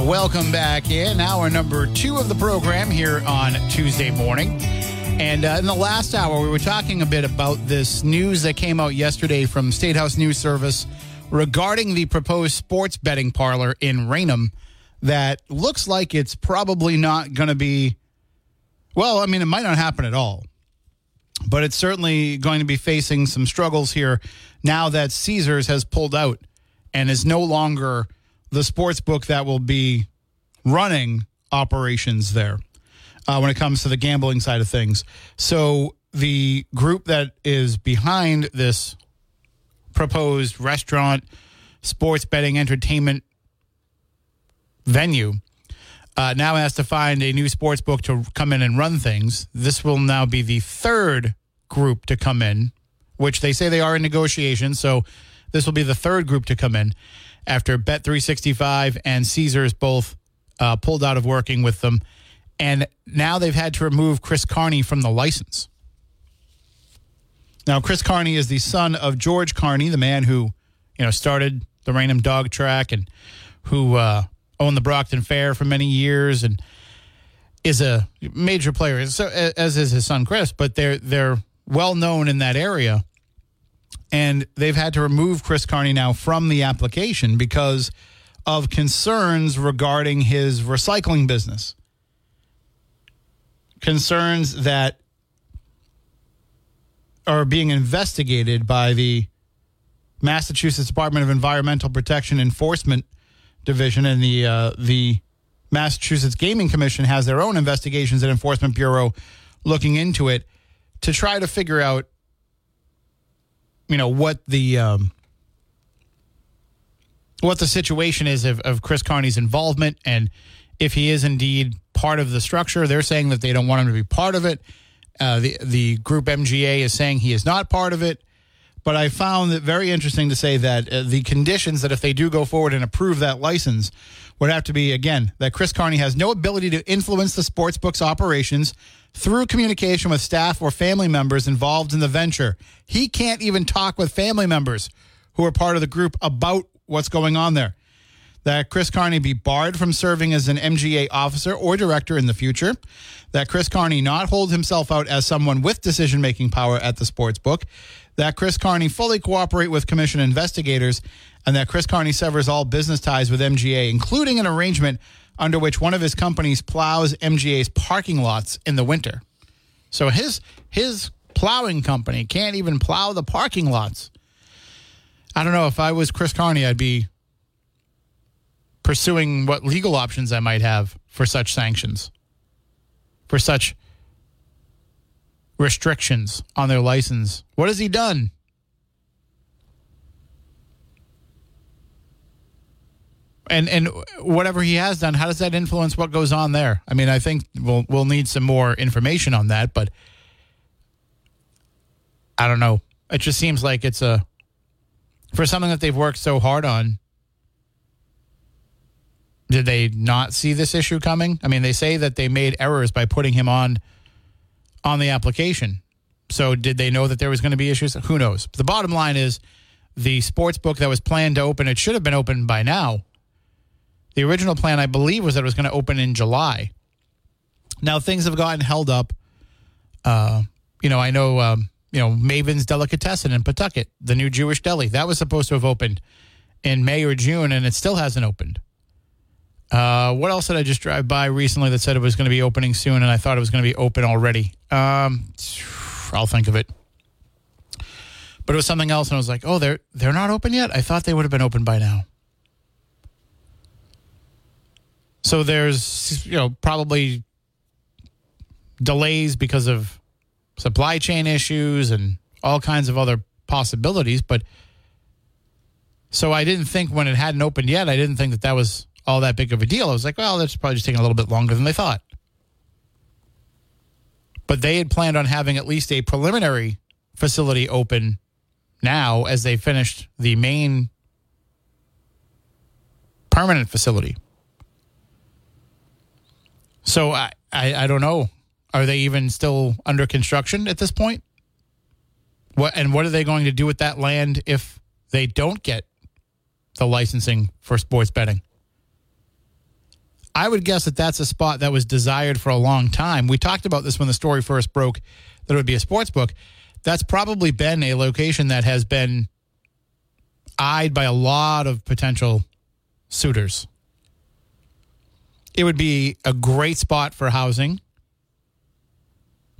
And welcome back in hour number two of the program here on Tuesday morning. And uh, in the last hour, we were talking a bit about this news that came out yesterday from State House News Service regarding the proposed sports betting parlor in Raynham that looks like it's probably not going to be, well, I mean, it might not happen at all, but it's certainly going to be facing some struggles here now that Caesars has pulled out and is no longer the sports book that will be running operations there uh, when it comes to the gambling side of things. So the group that is behind this proposed restaurant, sports betting, entertainment venue uh, now has to find a new sports book to come in and run things. This will now be the third group to come in, which they say they are in negotiations. So this will be the third group to come in after Bet365 and Caesars both uh, pulled out of working with them. And now they've had to remove Chris Carney from the license. Now, Chris Carney is the son of George Carney, the man who, you know, started the Raynham Dog Track and who uh, owned the Brockton Fair for many years and is a major player, so, as is his son Chris. But they're they're well known in that area and they've had to remove Chris Carney now from the application because of concerns regarding his recycling business. Concerns that are being investigated by the Massachusetts Department of Environmental Protection Enforcement Division and the uh, the Massachusetts Gaming Commission has their own investigations and enforcement bureau looking into it to try to figure out you know what the um, what the situation is of, of Chris Carney's involvement and if he is indeed part of the structure. They're saying that they don't want him to be part of it. Uh, the the group MGA is saying he is not part of it. But I found it very interesting to say that uh, the conditions that if they do go forward and approve that license would have to be again that Chris Carney has no ability to influence the sportsbook's operations through communication with staff or family members involved in the venture. He can't even talk with family members who are part of the group about what's going on there. That Chris Carney be barred from serving as an MGA officer or director in the future. That Chris Carney not hold himself out as someone with decision making power at the sports book. That Chris Carney fully cooperate with commission investigators. And that Chris Carney severs all business ties with MGA, including an arrangement under which one of his companies plows MGA's parking lots in the winter. So his his plowing company can't even plow the parking lots. I don't know if I was Chris Carney, I'd be pursuing what legal options I might have for such sanctions, for such restrictions on their license. What has he done? And and whatever he has done, how does that influence what goes on there? I mean, I think we'll we'll need some more information on that, but I don't know. It just seems like it's a for something that they've worked so hard on. Did they not see this issue coming? I mean, they say that they made errors by putting him on on the application. So, did they know that there was going to be issues? Who knows? The bottom line is the sports book that was planned to open, it should have been open by now The original plan, I believe, was that it was going to open in July. Now things have gotten held up. Uh, you know, I know, um, you know, Maven's Delicatessen in Pawtucket, the new Jewish deli, that was supposed to have opened in May or June, and it still hasn't opened. Uh, what else did I just drive by recently that said it was going to be opening soon, and I thought it was going to be open already? Um, I'll think of it. But it was something else, and I was like, "Oh, they're they're not open yet. I thought they would have been open by now." So there's you know probably delays because of supply chain issues and all kinds of other possibilities, but so I didn't think when it hadn't opened yet, I didn't think that that was all that big of a deal. I was like, well, that's probably just taking a little bit longer than they thought. But they had planned on having at least a preliminary facility open now as they finished the main permanent facility. So I, I, I don't know. Are they even still under construction at this point? What and what are they going to do with that land if they don't get the licensing for sports betting? I would guess that that's a spot that was desired for a long time. We talked about this when the story first broke that it would be a sports book. That's probably been a location that has been eyed by a lot of potential suitors. It would be a great spot for housing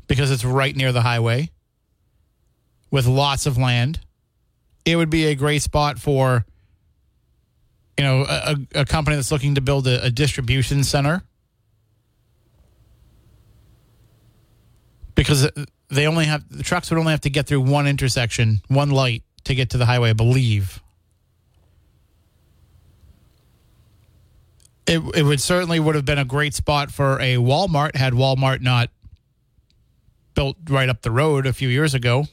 because it's right near the highway with lots of land. It would be a great spot for you know a, a company that's looking to build a, a distribution center because they only have the trucks would only have to get through one intersection, one light to get to the highway, I believe. It it would certainly would have been a great spot for a Walmart had Walmart not built right up the road a few years ago.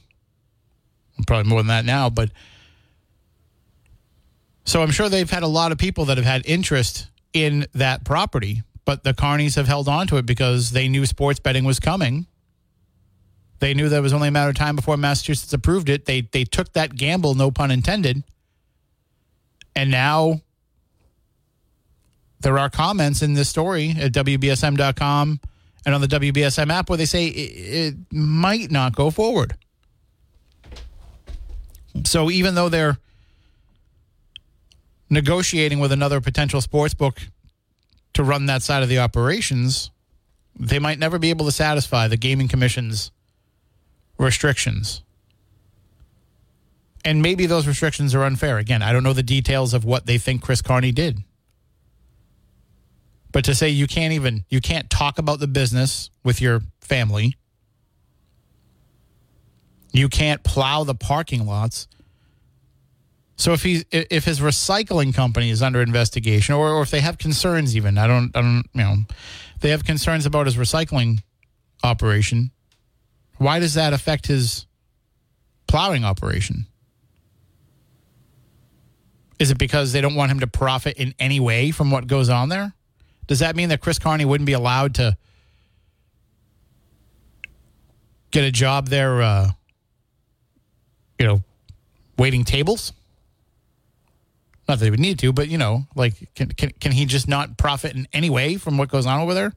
Probably more than that now, but so I'm sure they've had a lot of people that have had interest in that property, but the Carneys have held on to it because they knew sports betting was coming. They knew that it was only a matter of time before Massachusetts approved it. They they took that gamble, no pun intended. And now there are comments in this story at WBSM.com and on the WBSM app where they say it, it might not go forward. So even though they're negotiating with another potential sports book to run that side of the operations, they might never be able to satisfy the gaming commission's restrictions. And maybe those restrictions are unfair. Again, I don't know the details of what they think Chris Carney did. But to say you can't even you can't talk about the business with your family. You can't plow the parking lots. So if he's if his recycling company is under investigation, or, or if they have concerns, even I don't I don't you know, they have concerns about his recycling operation. Why does that affect his plowing operation? Is it because they don't want him to profit in any way from what goes on there? Does that mean that Chris Carney wouldn't be allowed to get a job there, uh, you know, waiting tables? Not that he would need to, but, you know, like, can, can, can he just not profit in any way from what goes on over there?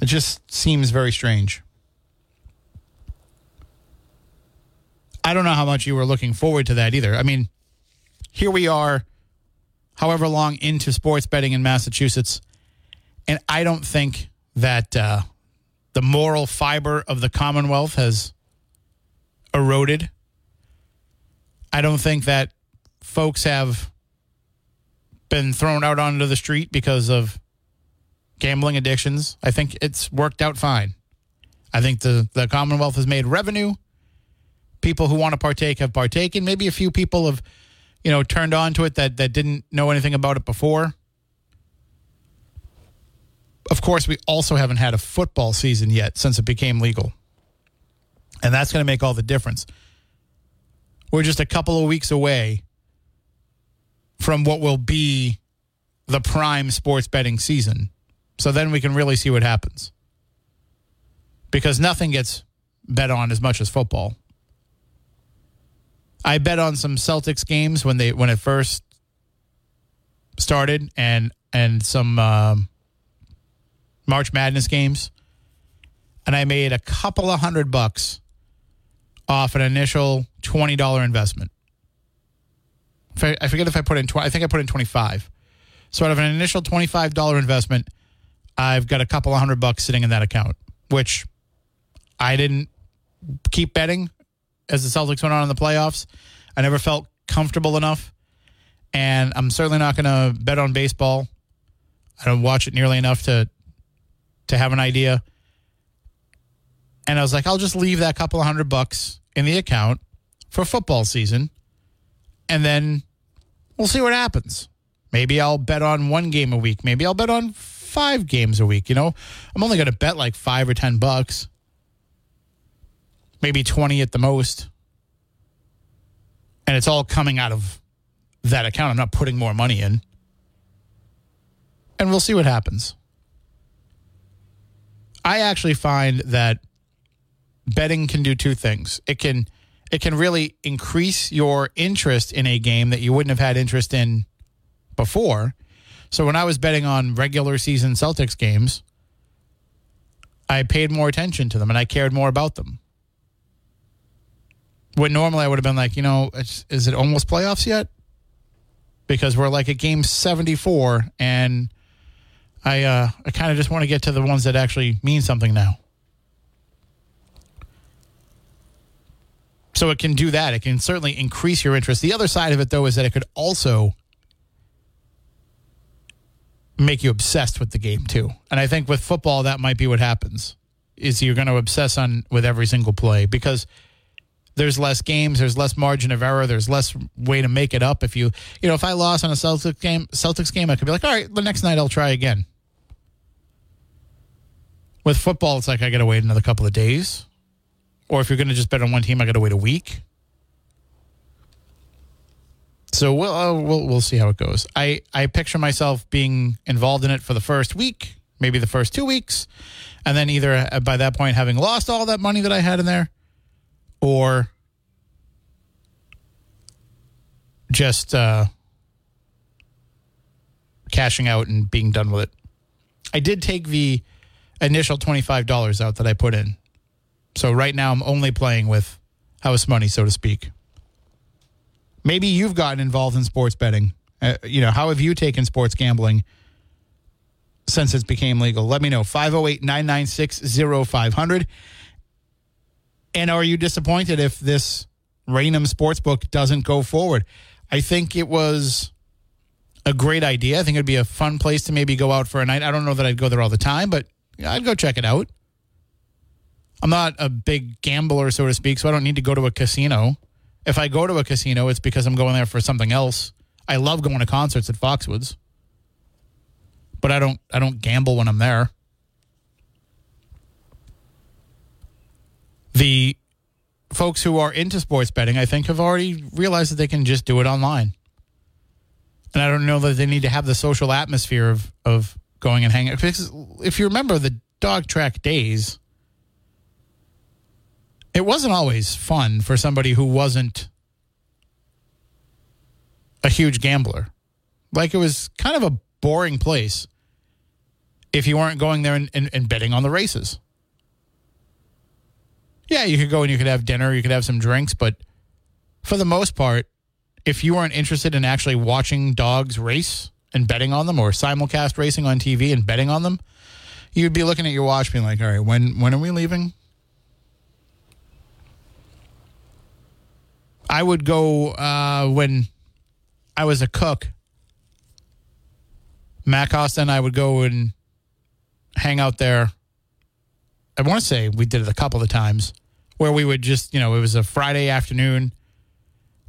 It just seems very strange. I don't know how much you were looking forward to that either. I mean, here we are, however long into sports betting in Massachusetts, and I don't think that uh, the moral fiber of the Commonwealth has eroded. I don't think that folks have been thrown out onto the street because of gambling addictions. I think it's worked out fine. I think the, the Commonwealth has made revenue people who want to partake have partaken. Maybe a few people have, you know, turned on to it that, that didn't know anything about it before. Of course, we also haven't had a football season yet since it became legal. And that's going to make all the difference. We're just a couple of weeks away from what will be the prime sports betting season. So then we can really see what happens. Because nothing gets bet on as much as football. I bet on some Celtics games when they when it first started and and some um, March Madness games, and I made a couple of hundred bucks off an initial twenty dollar investment. I, I forget if I put in twenty. I think I put in twenty five. So out of an initial twenty five dollar investment, I've got a couple of hundred bucks sitting in that account, which I didn't keep betting as the Celtics went on in the playoffs. I never felt comfortable enough, and I'm certainly not going to bet on baseball. I don't watch it nearly enough to to have an idea. And I was like, I'll just leave that couple of hundred bucks in the account for football season, and then we'll see what happens. Maybe I'll bet on one game a week. Maybe I'll bet on five games a week. You know, I'm only going to bet like five or 10 bucks, maybe 20 at the most. And it's all coming out of that account. I'm not putting more money in. And we'll see what happens. I actually find that betting can do two things. It can it can really increase your interest in a game that you wouldn't have had interest in before. So when I was betting on regular season Celtics games, I paid more attention to them and I cared more about them. When normally I would have been like, you know, is it almost playoffs yet? Because we're like at game 74 and I uh, I kind of just want to get to the ones that actually mean something now. So it can do that. It can certainly increase your interest. The other side of it, though, is that it could also make you obsessed with the game too. And I think with football, that might be what happens. Is you're going to obsess on with every single play because there's less games, there's less margin of error, there's less way to make it up. If you, you know, if I lost on a Celtics game, Celtics game, I could be like, all right, the next night I'll try again. With football, it's like I got to wait another couple of days. Or if you're going to just bet on one team, I got to wait a week. So we'll, uh, we'll we'll see how it goes. I I picture myself being involved in it for the first week, maybe the first two weeks, and then either uh, by that point having lost all that money that I had in there, or just uh, cashing out and being done with it. I did take the initial twenty five dollars out that I put in, so right now I'm only playing with house money, so to speak. Maybe you've gotten involved in sports betting. Uh, you know, how have you taken sports gambling since it became legal? Let me know. 508 996 0500. And are you disappointed if this Raynham Sportsbook doesn't go forward? I think it was a great idea. I think it'd be a fun place to maybe go out for a night. I don't know that I'd go there all the time, but I'd go check it out. I'm not a big gambler, so to speak, so I don't need to go to a casino. If I go to a casino, it's because I'm going there for something else. I love going to concerts at Foxwoods, but I don't I don't gamble when I'm there. The folks who are into sports betting, I think, have already realized that they can just do it online. And I don't know that they need to have the social atmosphere of of going and hanging. If you remember the dog track days, it wasn't always fun for somebody who wasn't a huge gambler. Like it was kind of a boring place if you weren't going there and, and, and, betting on the races. Yeah, you could go and you could have dinner, you could have some drinks, but for the most part, if you weren't interested in actually watching dogs race and betting on them or simulcast racing on TV and betting on them, you'd be looking at your watch being like, all right, when when are we leaving? I would go uh, when I was a cook. Matt Costa and I would go and hang out there. I want to say we did it a couple of times where we would just, you know, it was a Friday afternoon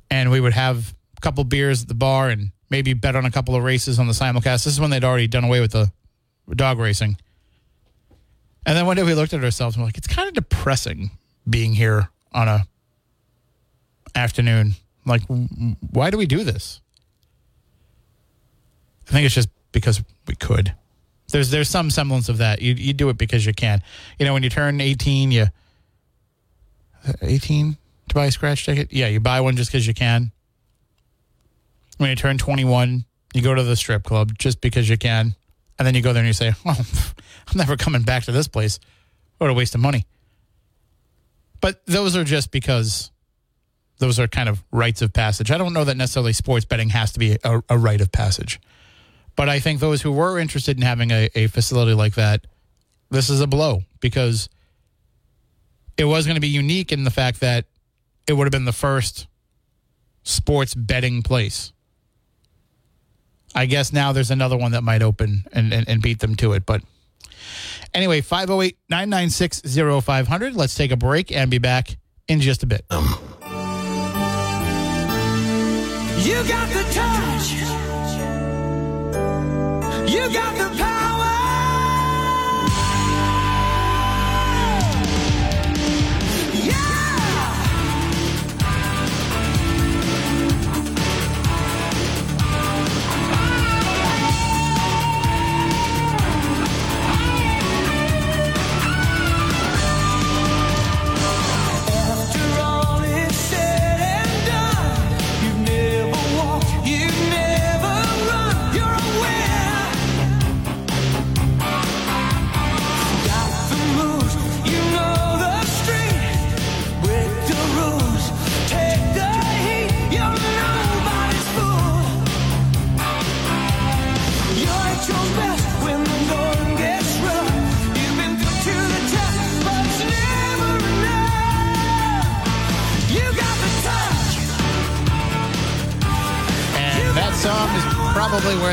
and we would have a couple beers at the bar and maybe bet on a couple of races on the simulcast. This is when they'd already done away with the dog racing. And then one day we looked at ourselves and we're like, it's kind of depressing being here on a afternoon. Like, why do we do this? I think it's just because we could. There's there's some semblance of that. You you do it because you can. You know, when you turn 18, you 18 to buy a scratch ticket. Yeah, you buy one just because you can. When you turn 21, You go to the strip club just because you can, and then you go there and you say, "Well, I'm never coming back to this place. What a waste of money." But those are just because those are kind of rites of passage. I don't know that necessarily sports betting has to be a, a rite of passage, but I think those who were interested in having a, a facility like that, this is a blow because it was going to be unique in the fact that it would have been the first sports betting place. I guess now there's another one that might open and, and, and beat them to it. But anyway, 508 996 0500. Let's take a break and be back in just a bit. You got the touch. You got the power.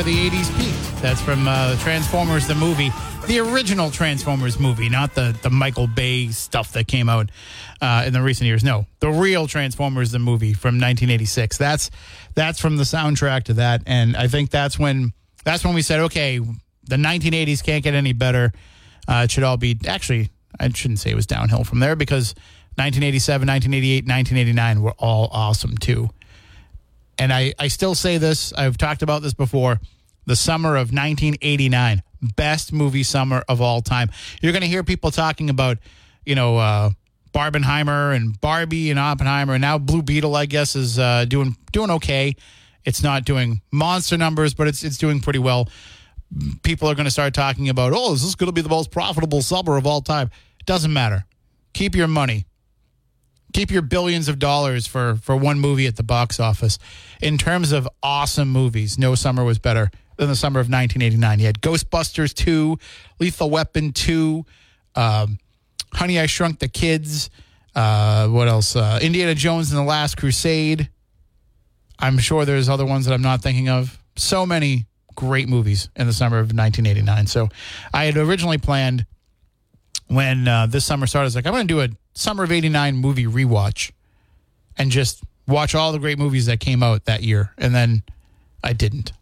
The 80s peaked. That's from uh, Transformers the movie, the original Transformers movie, not the, the Michael Bay stuff that came out uh, in the recent years. No, the real Transformers the movie from 1986. That's that's from the soundtrack to that, and I think that's when that's when we said, okay, the 1980s can't get any better. Uh, it should all be actually. I shouldn't say it was downhill from there because 1987, 1988, 1989 were all awesome too and I, I still say this, I've talked about this before. The summer of 1989, best movie summer of all time. You're going to hear people talking about, you know, uh, Barbenheimer and Barbie and Oppenheimer, and now Blue Beetle, I guess, is uh, doing doing okay. It's not doing monster numbers, but it's it's doing pretty well. People are going to start talking about, oh, is this going to be the most profitable summer of all time? Doesn't matter. Keep your money keep your billions of dollars for for one movie at the box office. In terms of awesome movies, no summer was better than the summer of 1989. You had Ghostbusters 2, Lethal Weapon 2, um, Honey I Shrunk the Kids. Uh, what else? Uh, Indiana Jones and the Last Crusade. I'm sure there's other ones that I'm not thinking of. So many great movies in the summer of 1989. So I had originally planned when uh, this summer started, I was like, I'm going to do a summer of 89 movie rewatch and just watch all the great movies that came out that year. And then I didn't.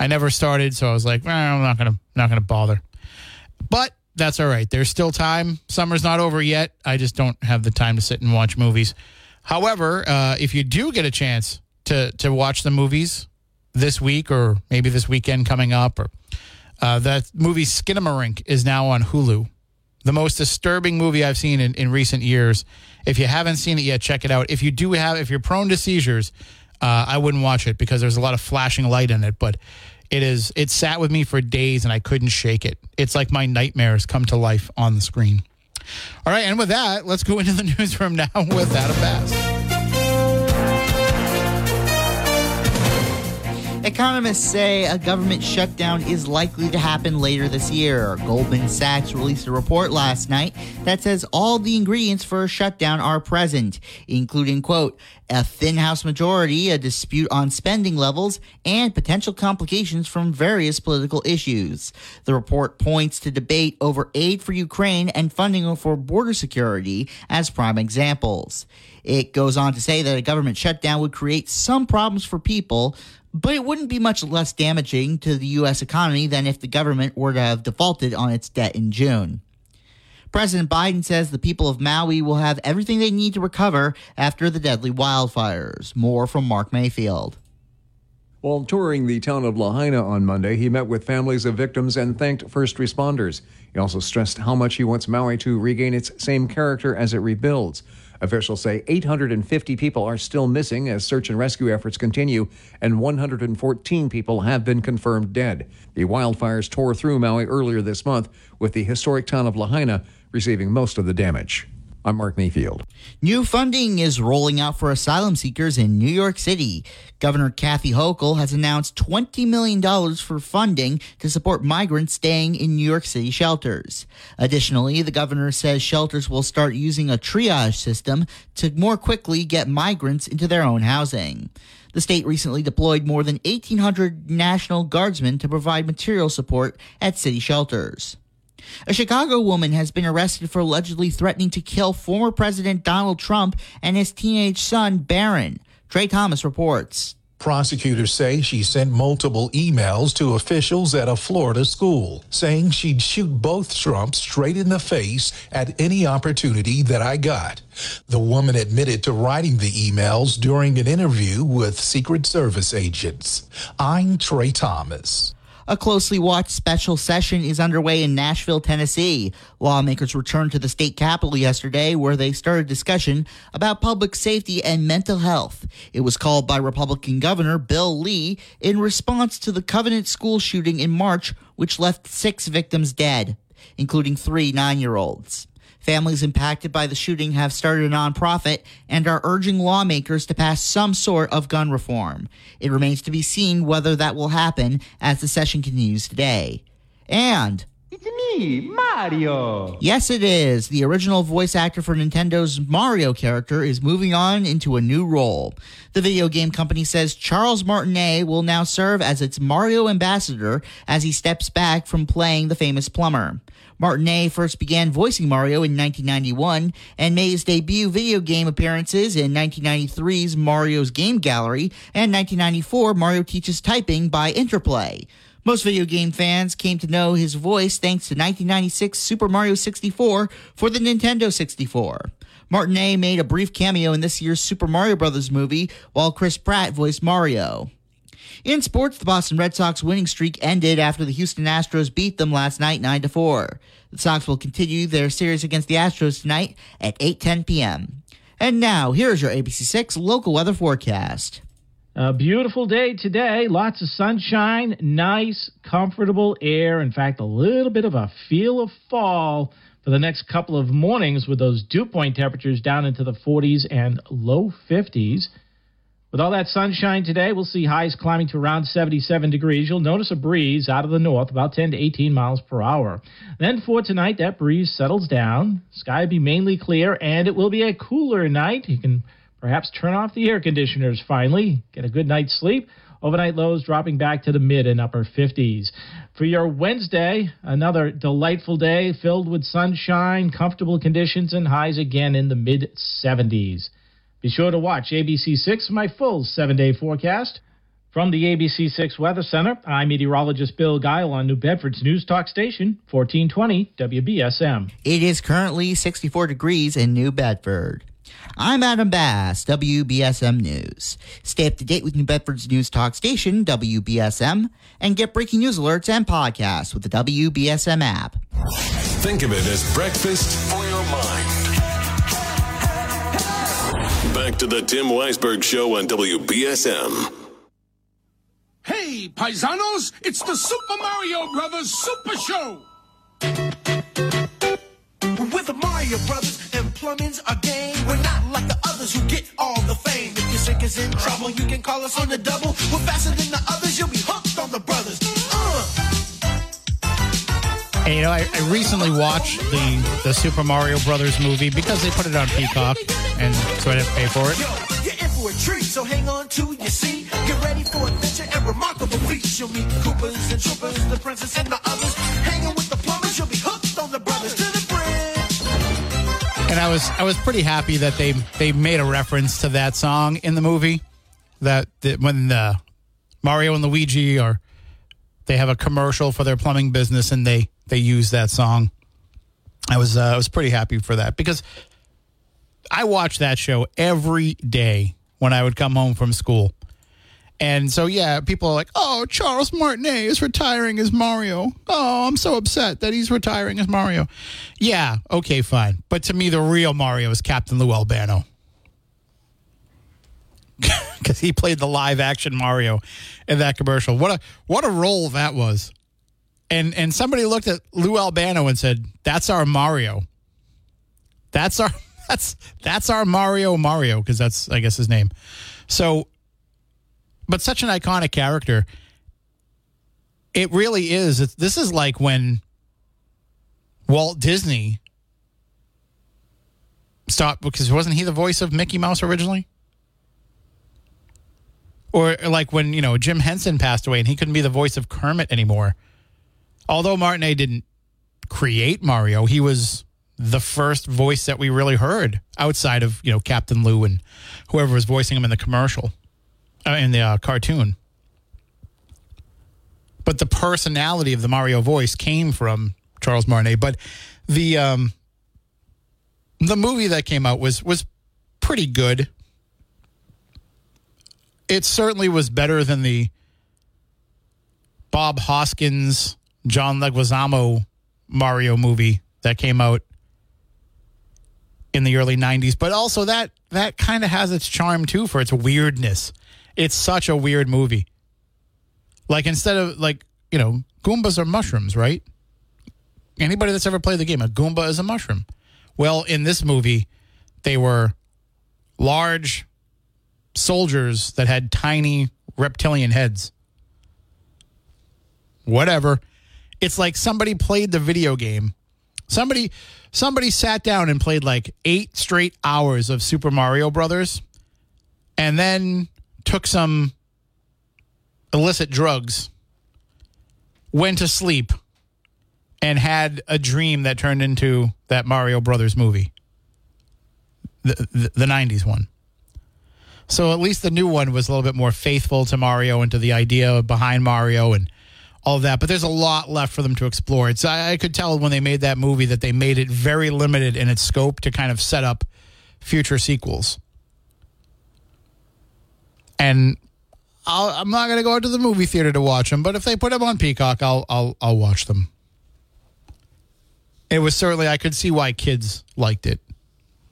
I never started, so I was like, "Eh, I'm not to not to bother. But that's all right. There's still time. Summer's not over yet. I just don't have the time to sit and watch movies. However, uh, if you do get a chance to to watch the movies this week or maybe this weekend coming up, or uh, that movie Skinamarink is now on Hulu. The most disturbing movie I've seen in, in recent years. If you haven't seen it yet, check it out. If you do have, if you're prone to seizures, uh, I wouldn't watch it because there's a lot of flashing light in it. But it is, it sat with me for days and I couldn't shake it. It's like my nightmares come to life on the screen. All right, and with that, let's go into the newsroom now with Adam Bass. Economists say a government shutdown is likely to happen later this year. Goldman Sachs released a report last night that says all the ingredients for a shutdown are present, including, quote, a thin House majority, a dispute on spending levels, and potential complications from various political issues. The report points to debate over aid for Ukraine and funding for border security as prime examples. It goes on to say that a government shutdown would create some problems for people, but it wouldn't be much less damaging to the U.S. economy than if the government were to have defaulted on its debt in June. President Biden says the people of Maui will have everything they need to recover after the deadly wildfires. More from Mark Mayfield. While touring the town of Lahaina on Monday, he met with families of victims and thanked first responders. He also stressed how much he wants Maui to regain its same character as it rebuilds. Officials say 850 people are still missing as search and rescue efforts continue, and 114 people have been confirmed dead. The wildfires tore through Maui earlier this month, with the historic town of Lahaina receiving most of the damage. I'm Mark Mayfield. New funding is rolling out for asylum seekers in New York City. Governor Kathy Hochul has announced $20 million for funding to support migrants staying in New York City shelters. Additionally, the governor says shelters will start using a triage system to more quickly get migrants into their own housing. The state recently deployed more than 1,800 National Guardsmen to provide material support at city shelters. A Chicago woman has been arrested for allegedly threatening to kill former President Donald Trump and his teenage son, Barron. Trey Thomas reports. Prosecutors say she sent multiple emails to officials at a Florida school saying she'd shoot both Trumps straight in the face at any opportunity that I got. The woman admitted to writing the emails during an interview with Secret Service agents. I'm Trey Thomas. A closely watched special session is underway in Nashville, Tennessee. Lawmakers returned to the state capitol yesterday where they started discussion about public safety and mental health. It was called by Republican Governor Bill Lee in response to the Covenant school shooting in March, which left six victims dead, including three nine year olds. Families impacted by the shooting have started a nonprofit and are urging lawmakers to pass some sort of gun reform. It remains to be seen whether that will happen as the session continues today. And It's me, Mario. Yes, it is. The original voice actor for Nintendo's Mario character is moving on into a new role. The video game company says Charles Martinet will now serve as its Mario ambassador as he steps back from playing the famous plumber. Martinet first began voicing Mario in 1991 and made his debut video game appearances in 1993's Mario's Game Gallery and 1994 Mario Teaches Typing by Interplay. Most video game fans came to know his voice thanks to 1996 Super Mario 64 for the Nintendo 64. Martinet made a brief cameo in this year's Super Mario Bros. movie, while Chris Pratt voiced Mario. In sports, the Boston Red Sox winning streak ended after the Houston Astros beat them last night 9 to 4. The Sox will continue their series against the Astros tonight at 8:10 p.m. And now, here's your ABC6 local weather forecast. A beautiful day today. Lots of sunshine, nice, comfortable air. In fact, a little bit of a feel of fall for the next couple of mornings with those dew point temperatures down into the 40s and low 50s. With all that sunshine today, we'll see highs climbing to around 77 degrees. You'll notice a breeze out of the north, about 10 to 18 miles per hour. Then for tonight, that breeze settles down. Sky will be mainly clear, and it will be a cooler night. You can perhaps turn off the air conditioners finally, get a good night's sleep. Overnight lows dropping back to the mid and upper 50s. For your Wednesday, another delightful day filled with sunshine, comfortable conditions, and highs again in the mid 70s. Be sure to watch ABC6 for my full seven day forecast. From the ABC6 Weather Center, I'm meteorologist Bill Guile on New Bedford's News Talk Station, 1420 WBSM. It is currently 64 degrees in New Bedford. I'm Adam Bass, WBSM News. Stay up to date with New Bedford's News Talk station, WBSM, and get breaking news alerts and podcasts with the WBSM app. Think of it as breakfast for your mind. Back to the Tim Weisberg Show on WBSM. Hey, paisanos, it's the Super Mario Brothers Super Show. We're with the Mario Brothers and plumbing's a game. We're not like the others who get all the fame. If your sink is in trouble, you can call us on the double. We're faster than the others, you'll be And, you know, I, I recently watched the the Super Mario Brothers movie because they put it on Peacock, and so I didn't pay for it. For a treat, so hang on to your seat. Get ready for adventure and remarkable feats. You'll meet Koopas and Troopers, the princess and the others. Hanging with the plumbers, you'll be hooked on the brothers to the bridge. And I was I was pretty happy that they they made a reference to that song in the movie. That, that when uh, Mario and Luigi are they have a commercial for their plumbing business and they they used that song. I was uh, I was pretty happy for that because I watched that show every day when I would come home from school. And so, yeah, people are like, oh, Charles Martinet is retiring as Mario. Oh, I'm so upset that he's retiring as Mario. Yeah, okay, fine. But to me, the real Mario is Captain Lou Albano. Because he played the live action Mario in that commercial. What a what a role that was. And and somebody looked at Lou Albano and said, That's our Mario. That's our that's that's our Mario Mario, because that's I guess his name. So but such an iconic character. It really is. It's, this is like when Walt Disney stopped because wasn't he the voice of Mickey Mouse originally? Or like when, you know, Jim Henson passed away and he couldn't be the voice of Kermit anymore. Although Martinet didn't create Mario, he was the first voice that we really heard outside of, you know, Captain Lou and whoever was voicing him in the commercial uh, in the uh, cartoon. But the personality of the Mario voice came from Charles Martinet. But the um, the movie that came out was was pretty good. It certainly was better than the Bob Hoskins, John Leguizamo Mario movie that came out in the early 90s but also that that kind of has its charm too for its weirdness. It's such a weird movie. Like instead of like you know goombas are mushrooms right? Anybody that's ever played the game a goomba is a mushroom. Well in this movie they were large soldiers that had tiny reptilian heads. Whatever it's like somebody played the video game. Somebody somebody sat down and played like eight straight hours of super mario brothers and then took some illicit drugs went to sleep and had a dream that turned into that mario brothers movie. The, the, the 90s one. So at least the new one was a little bit more faithful to mario and to the idea behind mario and all that. But there's a lot left for them to explore. It's I, I could tell when they made that movie that they made it very limited in its scope to kind of set up future sequels. And I'll, I'm not going to go out to the movie theater to watch them, but if they put them on Peacock, I'll I'll I'll watch them. It was certainly I could see why kids liked it,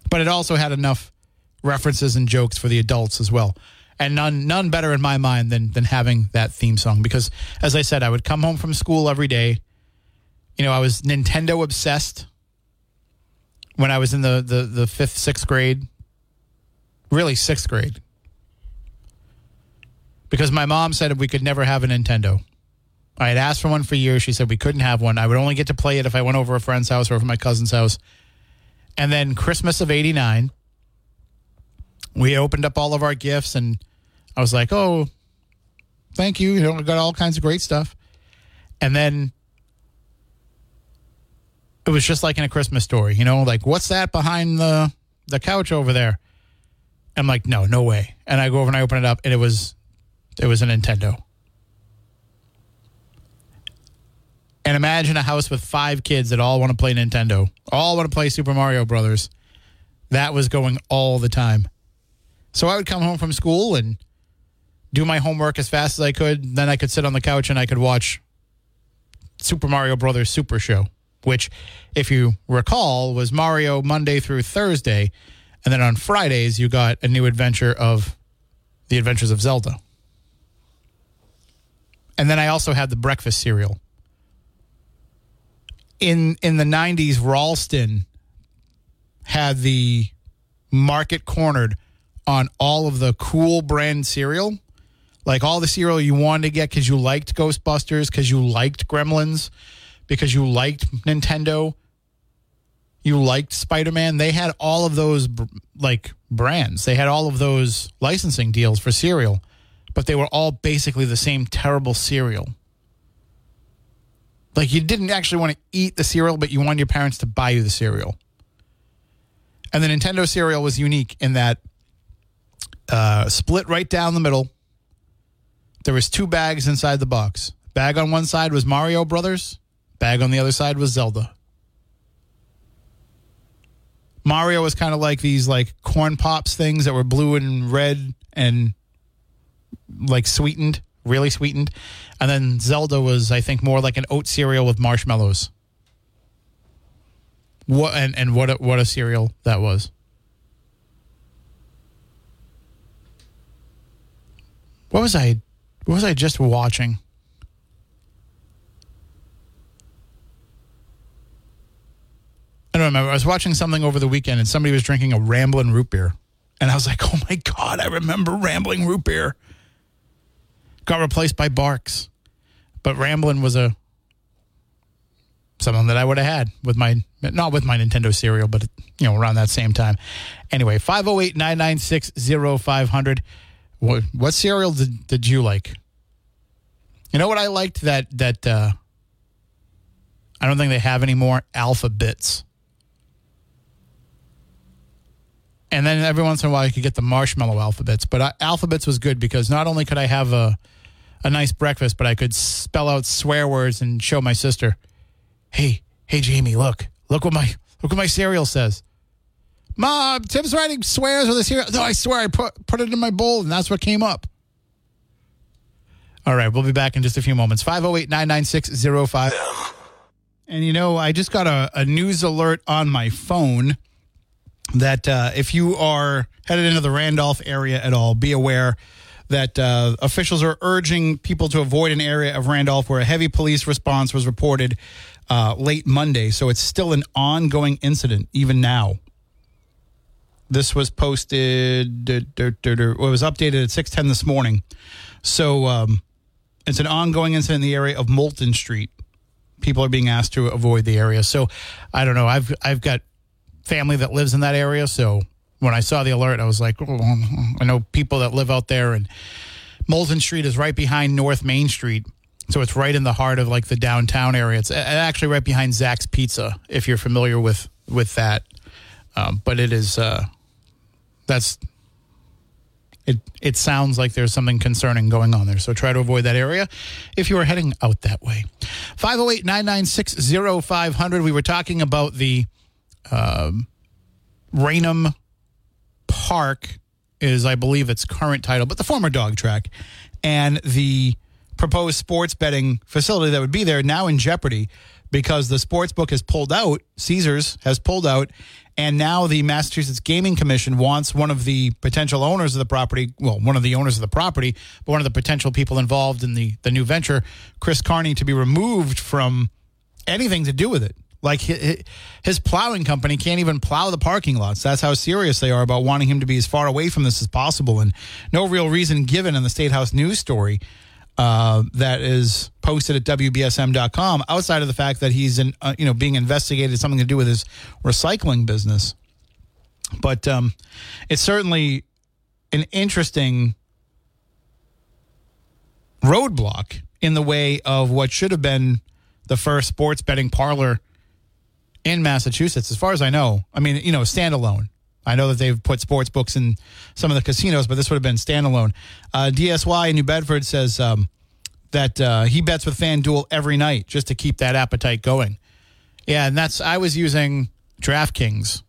but it also had enough references and jokes for the adults as well and none none better in my mind than than having that theme song. Because as I said I would come home from school every day. You know I was Nintendo obsessed when I was in the the the 5th 6th grade. Really 6th grade. Because my mom said we could never have a Nintendo. I had asked for one for years. She said we couldn't have one. I would only get to play it if I went over a friend's house or over my cousin's house. And then Christmas of 89 we opened up all of our gifts and I was like, oh, thank you. You know, I got all kinds of great stuff. And then it was just like in a Christmas story, you know, like what's that behind the the couch over there? I'm like, no, no way. And I go over and I open it up and it was it was a Nintendo. And imagine a house with five kids that all want to play Nintendo, all want to play Super Mario Brothers. That was going all the time. So I would come home from school and do my homework as fast as I could. Then I could sit on the couch and I could watch Super Mario Brothers Super Show, which, if you recall, was Mario Monday through Thursday. And then on Fridays, you got a new adventure of The Adventures of Zelda. And then I also had the breakfast cereal. In in the 90s, Ralston had the market cornered on all of the cool brand cereal. Like all the cereal you wanted to get because you liked Ghostbusters, because you liked Gremlins, because you liked Nintendo, you liked Spider Man. They had all of those like brands. They had all of those licensing deals for cereal, but they were all basically the same terrible cereal. Like you didn't actually want to eat the cereal, but you wanted your parents to buy you the cereal. And the Nintendo cereal was unique in that uh, split right down the middle. There was two bags inside the box. Bag on one side was Mario Brothers. Bag on the other side was Zelda. Mario was kind of like these like corn pops things that were blue and red and like sweetened, really sweetened, and then Zelda was I think more like an oat cereal with marshmallows. What and and what a, what a cereal that was. What was I? What was I just watching? I don't remember. I was watching something over the weekend and somebody was drinking a Ramblin' root beer. And I was like, oh my God, I remember Rambling root beer. Got replaced by Barq's. But Ramblin' was a something that I would have had with my not with my Nintendo cereal, but you know, around that same time. Anyway, 508-996-0500. What what cereal did, did you like? You know what I liked that that uh I don't think they have anymore Alpha Bits. And then every once in a while, I could get the marshmallow alphabets. But I, alphabets was good because not only could I have a a nice breakfast, but I could spell out swear words and show my sister, "Hey, hey, Jamie, look, look what my look what my cereal says." Mom, Tim's writing swears with a cereal. No, I swear I put put it in my bowl and that's what came up. All right, we'll be back in just a few moments. 508 996 05. And you know, I just got a, a news alert on my phone that uh, if you are headed into the Randolph area at all, be aware that uh, officials are urging people to avoid an area of Randolph where a heavy police response was reported uh, late Monday. So it's still an ongoing incident even now. This was posted, it was updated at 610 this morning. So um, it's an ongoing incident in the area of Moulton Street. People are being asked to avoid the area. So I don't know. I've I've got family that lives in that area. So when I saw the alert, I was like, oh, I know people that live out there, and Moulton Street is right behind North Main Street. So it's right in the heart of like the downtown area. It's actually right behind Zach's Pizza, if you're familiar with with that. Um, but it is uh, that's it. It sounds like there's something concerning going on there. So try to avoid that area if you are heading out that way. 508 996 0500. We were talking about the um, Raynham Park is, I believe, its current title, but the former dog track and the proposed sports betting facility that would be there now in jeopardy because the sports book has pulled out. Caesars has pulled out, and now the Massachusetts Gaming Commission wants one of the potential owners of the property, well, one of the owners of the property, but one of the potential people involved in the the new venture, Chris Carney, to be removed from anything to do with it. Like his plowing company can't even plow the parking lots. That's how serious they are about wanting him to be as far away from this as possible. And no real reason given in the State House news story uh, that is posted at WBSM.com outside of the fact that he's in, uh, you know, being investigated something to do with his recycling business. But um, it's certainly an interesting roadblock in the way of what should have been the first sports betting parlor in Massachusetts, as far as I know. I mean, you know, standalone. I know that they've put sports books in some of the casinos, but this would have been standalone. Uh, DSY in New Bedford says um, that uh, he bets with FanDuel every night just to keep that appetite going. Yeah, and that's I was using DraftKings,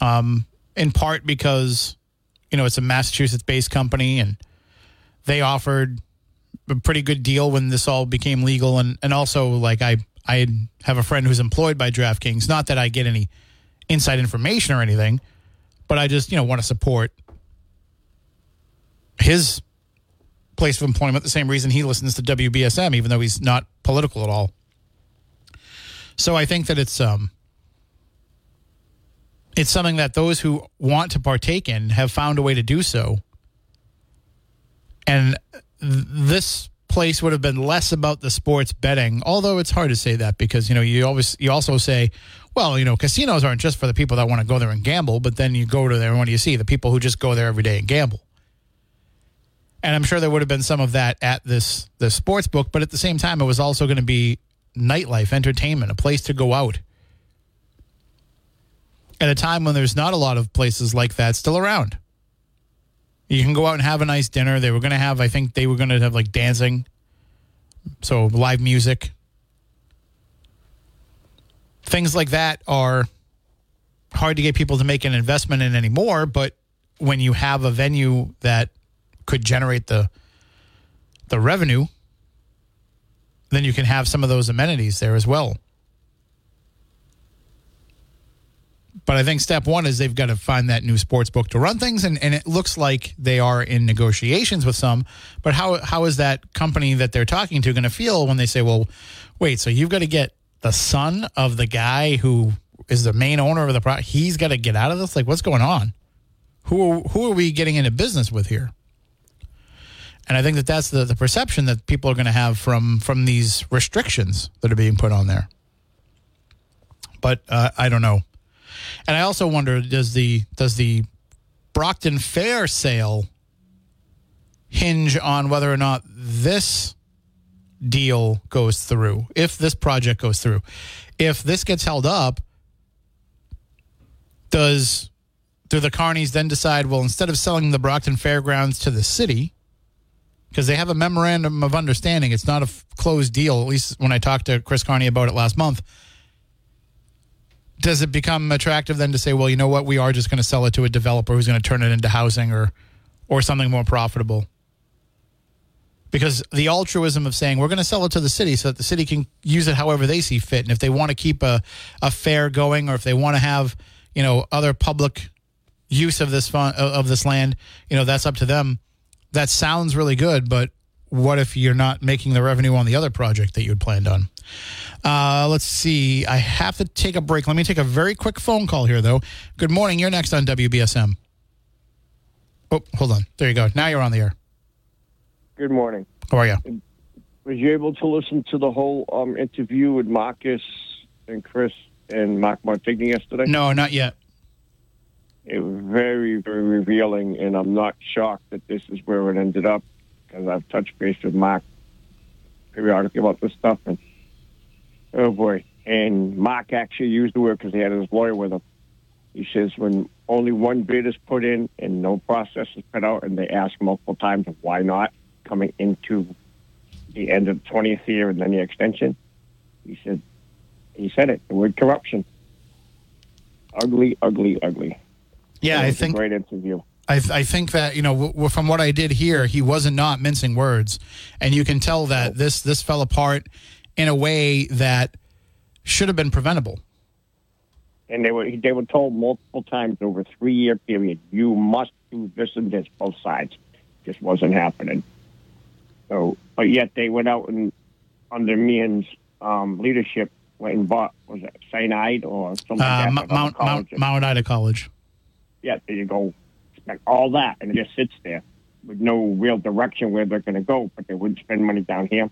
um, in part because you know it's a Massachusetts-based company and they offered a pretty good deal when this all became legal, and and also like I I have a friend who's employed by DraftKings. Not that I get any inside information or anything, but I just, you know, want to support his place of employment the same reason he listens to WBSM, even though he's not political at all. So I think that it's um it's something that those who want to partake in have found a way to do so. And this place would have been less about the sports betting, although it's hard to say that because, you know, you always you also say, well, you know, casinos aren't just for the people that want to go there and gamble, but then you go to there and what do you see? The people who just go there every day and gamble. And I'm sure there would have been some of that at this the sports book, but at the same time it was also going to be nightlife, entertainment, a place to go out. At a time when there's not a lot of places like that still around. You can go out and have a nice dinner. They were going to have, I think they were going to have like dancing. So live music. Things like that are hard to get people to make an investment in anymore. But when you have a venue that could generate the the revenue, then you can have some of those amenities there as well. But I think step one is they've got to find that new sports book to run things, and, and it looks like they are in negotiations with some. But how how is that company that they're talking to going to feel when they say, "Well, wait, so you've got to get the son of the guy who is the main owner of the product? He's got to get out of this. Like, what's going on? Who who are we getting into business with here?" And I think that that's the, the perception that people are going to have from from these restrictions that are being put on there. But uh, I don't know. And I also wonder does the does the Brockton Fair sale hinge on whether or not this deal goes through, if this project goes through. If this gets held up, does do the Carneys then decide, well, instead of selling the Brockton Fairgrounds to the city, because they have a memorandum of understanding, it's not a f- closed deal, at least when I talked to Chris Carney about it last month does it become attractive then to say, well, you know what, we are just going to sell it to a developer who's going to turn it into housing or or something more profitable? Because the altruism of saying we're going to sell it to the city so that the city can use it however they see fit, and if they want to keep a, a fair going, or if they want to have you know other public use of this fun, of this land, you know that's up to them. That sounds really good, but what if you're not making the revenue on the other project that you had planned on? Uh, let's see. I have to take a break. Let me take a very quick phone call here, though. Good morning. You're next on WBSM. Oh, hold on. There you go. Now you're on the air. Good morning. How are you? Was you able to listen to the whole um, interview with Marcus and Chris and Mark Martigny yesterday? No, not yet. It was very, very revealing, and I'm not shocked that this is where it ended up because I've touched base with Mark periodically about this stuff, and oh boy. And Mark actually used the word because he had his lawyer with him. He says when only one bid is put in and no process is put out, and they ask multiple times why not coming into the end of the 20th year and then the extension, he said, he said it, the word corruption. Ugly, ugly, ugly. Yeah, I think great interview. I, I think that you know w- from what I did here, he wasn't not mincing words, and you can tell that this this fell apart in a way that should have been preventable. and they were they were told multiple times over a three year period, you must do this and this, both sides. Just wasn't happening. So, but yet they went out and under Meehan's um, leadership went and bought was it Saint Ide or something Uh, like Mount that? Mount, Mount Mount Ida College. Yeah, there you go. Spent all that and it just sits there with no real direction where they're going to go, but they wouldn't spend money down here.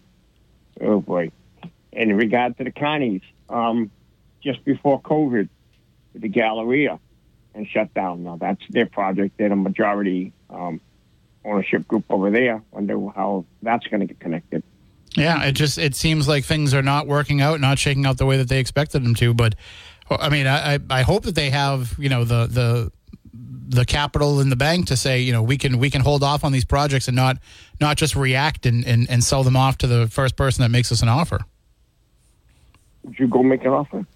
Oh boy! And in regard to the Connies, um, just before COVID, the Galleria and shut down. Now that's their project. They're the majority um, ownership group over there. Wonder how that's going to get connected. Yeah, it just it seems like things are not working out, not shaking out the way that they expected them to. But I mean, I I hope that they have you know the the the capital in the bank to say you know we can we can hold off on these projects and not not just react and and, and sell them off to the first person that makes us an offer. Would you go make an offer?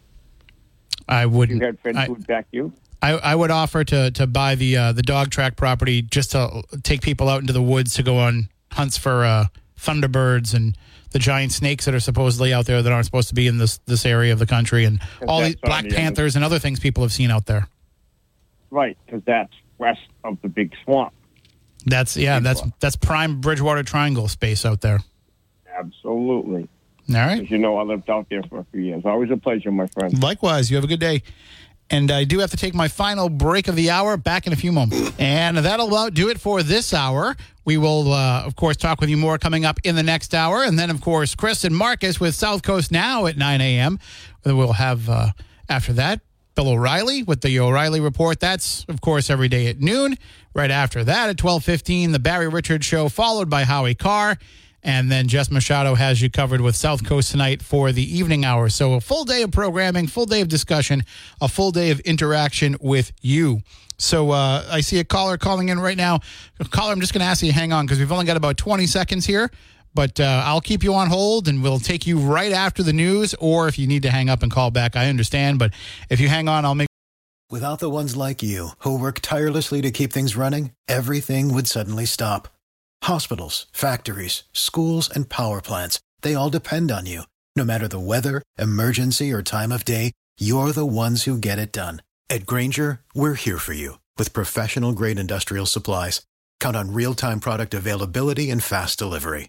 I wouldn't. You had friends I- who would back you. I, I would offer to to buy the uh, the dog track property just to take people out into the woods to go on hunts for uh, thunderbirds and the giant snakes that are supposedly out there that aren't supposed to be in this this area of the country and all these black panthers and other things people have seen out there. Right, because that's west of the big swamp. That's yeah, that's that's prime Bridgewater Triangle space out there. Absolutely. All right. As you know, I lived out there for a few years. Always a pleasure, my friend. Likewise, you have a good day. And I do have to take my final break of the hour back in a few moments. And that'll about do it for this hour. We will, uh, of course, talk with you more coming up in the next hour. And then, of course, Chris and Marcus with South Coast Now at 9 a.m. We'll have, uh, after that, Bill O'Reilly with the O'Reilly Report. That's, of course, every day at noon. Right after that, at 12.15, the Barry Richards Show, followed by Howie Carr. And then Jess Machado has you covered with South Coast tonight for the evening hour. So a full day of programming, full day of discussion, a full day of interaction with you. So uh, I see a caller calling in right now. Caller, I'm just going to ask you to hang on because we've only got about 20 seconds here. But uh, I'll keep you on hold and we'll take you right after the news. Or if you need to hang up and call back, I understand. But if you hang on, I'll make Without the ones like you, who work tirelessly to keep things running, everything would suddenly stop. Hospitals, factories, schools, and power plants, they all depend on you. No matter the weather, emergency, or time of day, you're the ones who get it done. At Grainger, we're here for you with professional grade industrial supplies. Count on real time product availability and fast delivery.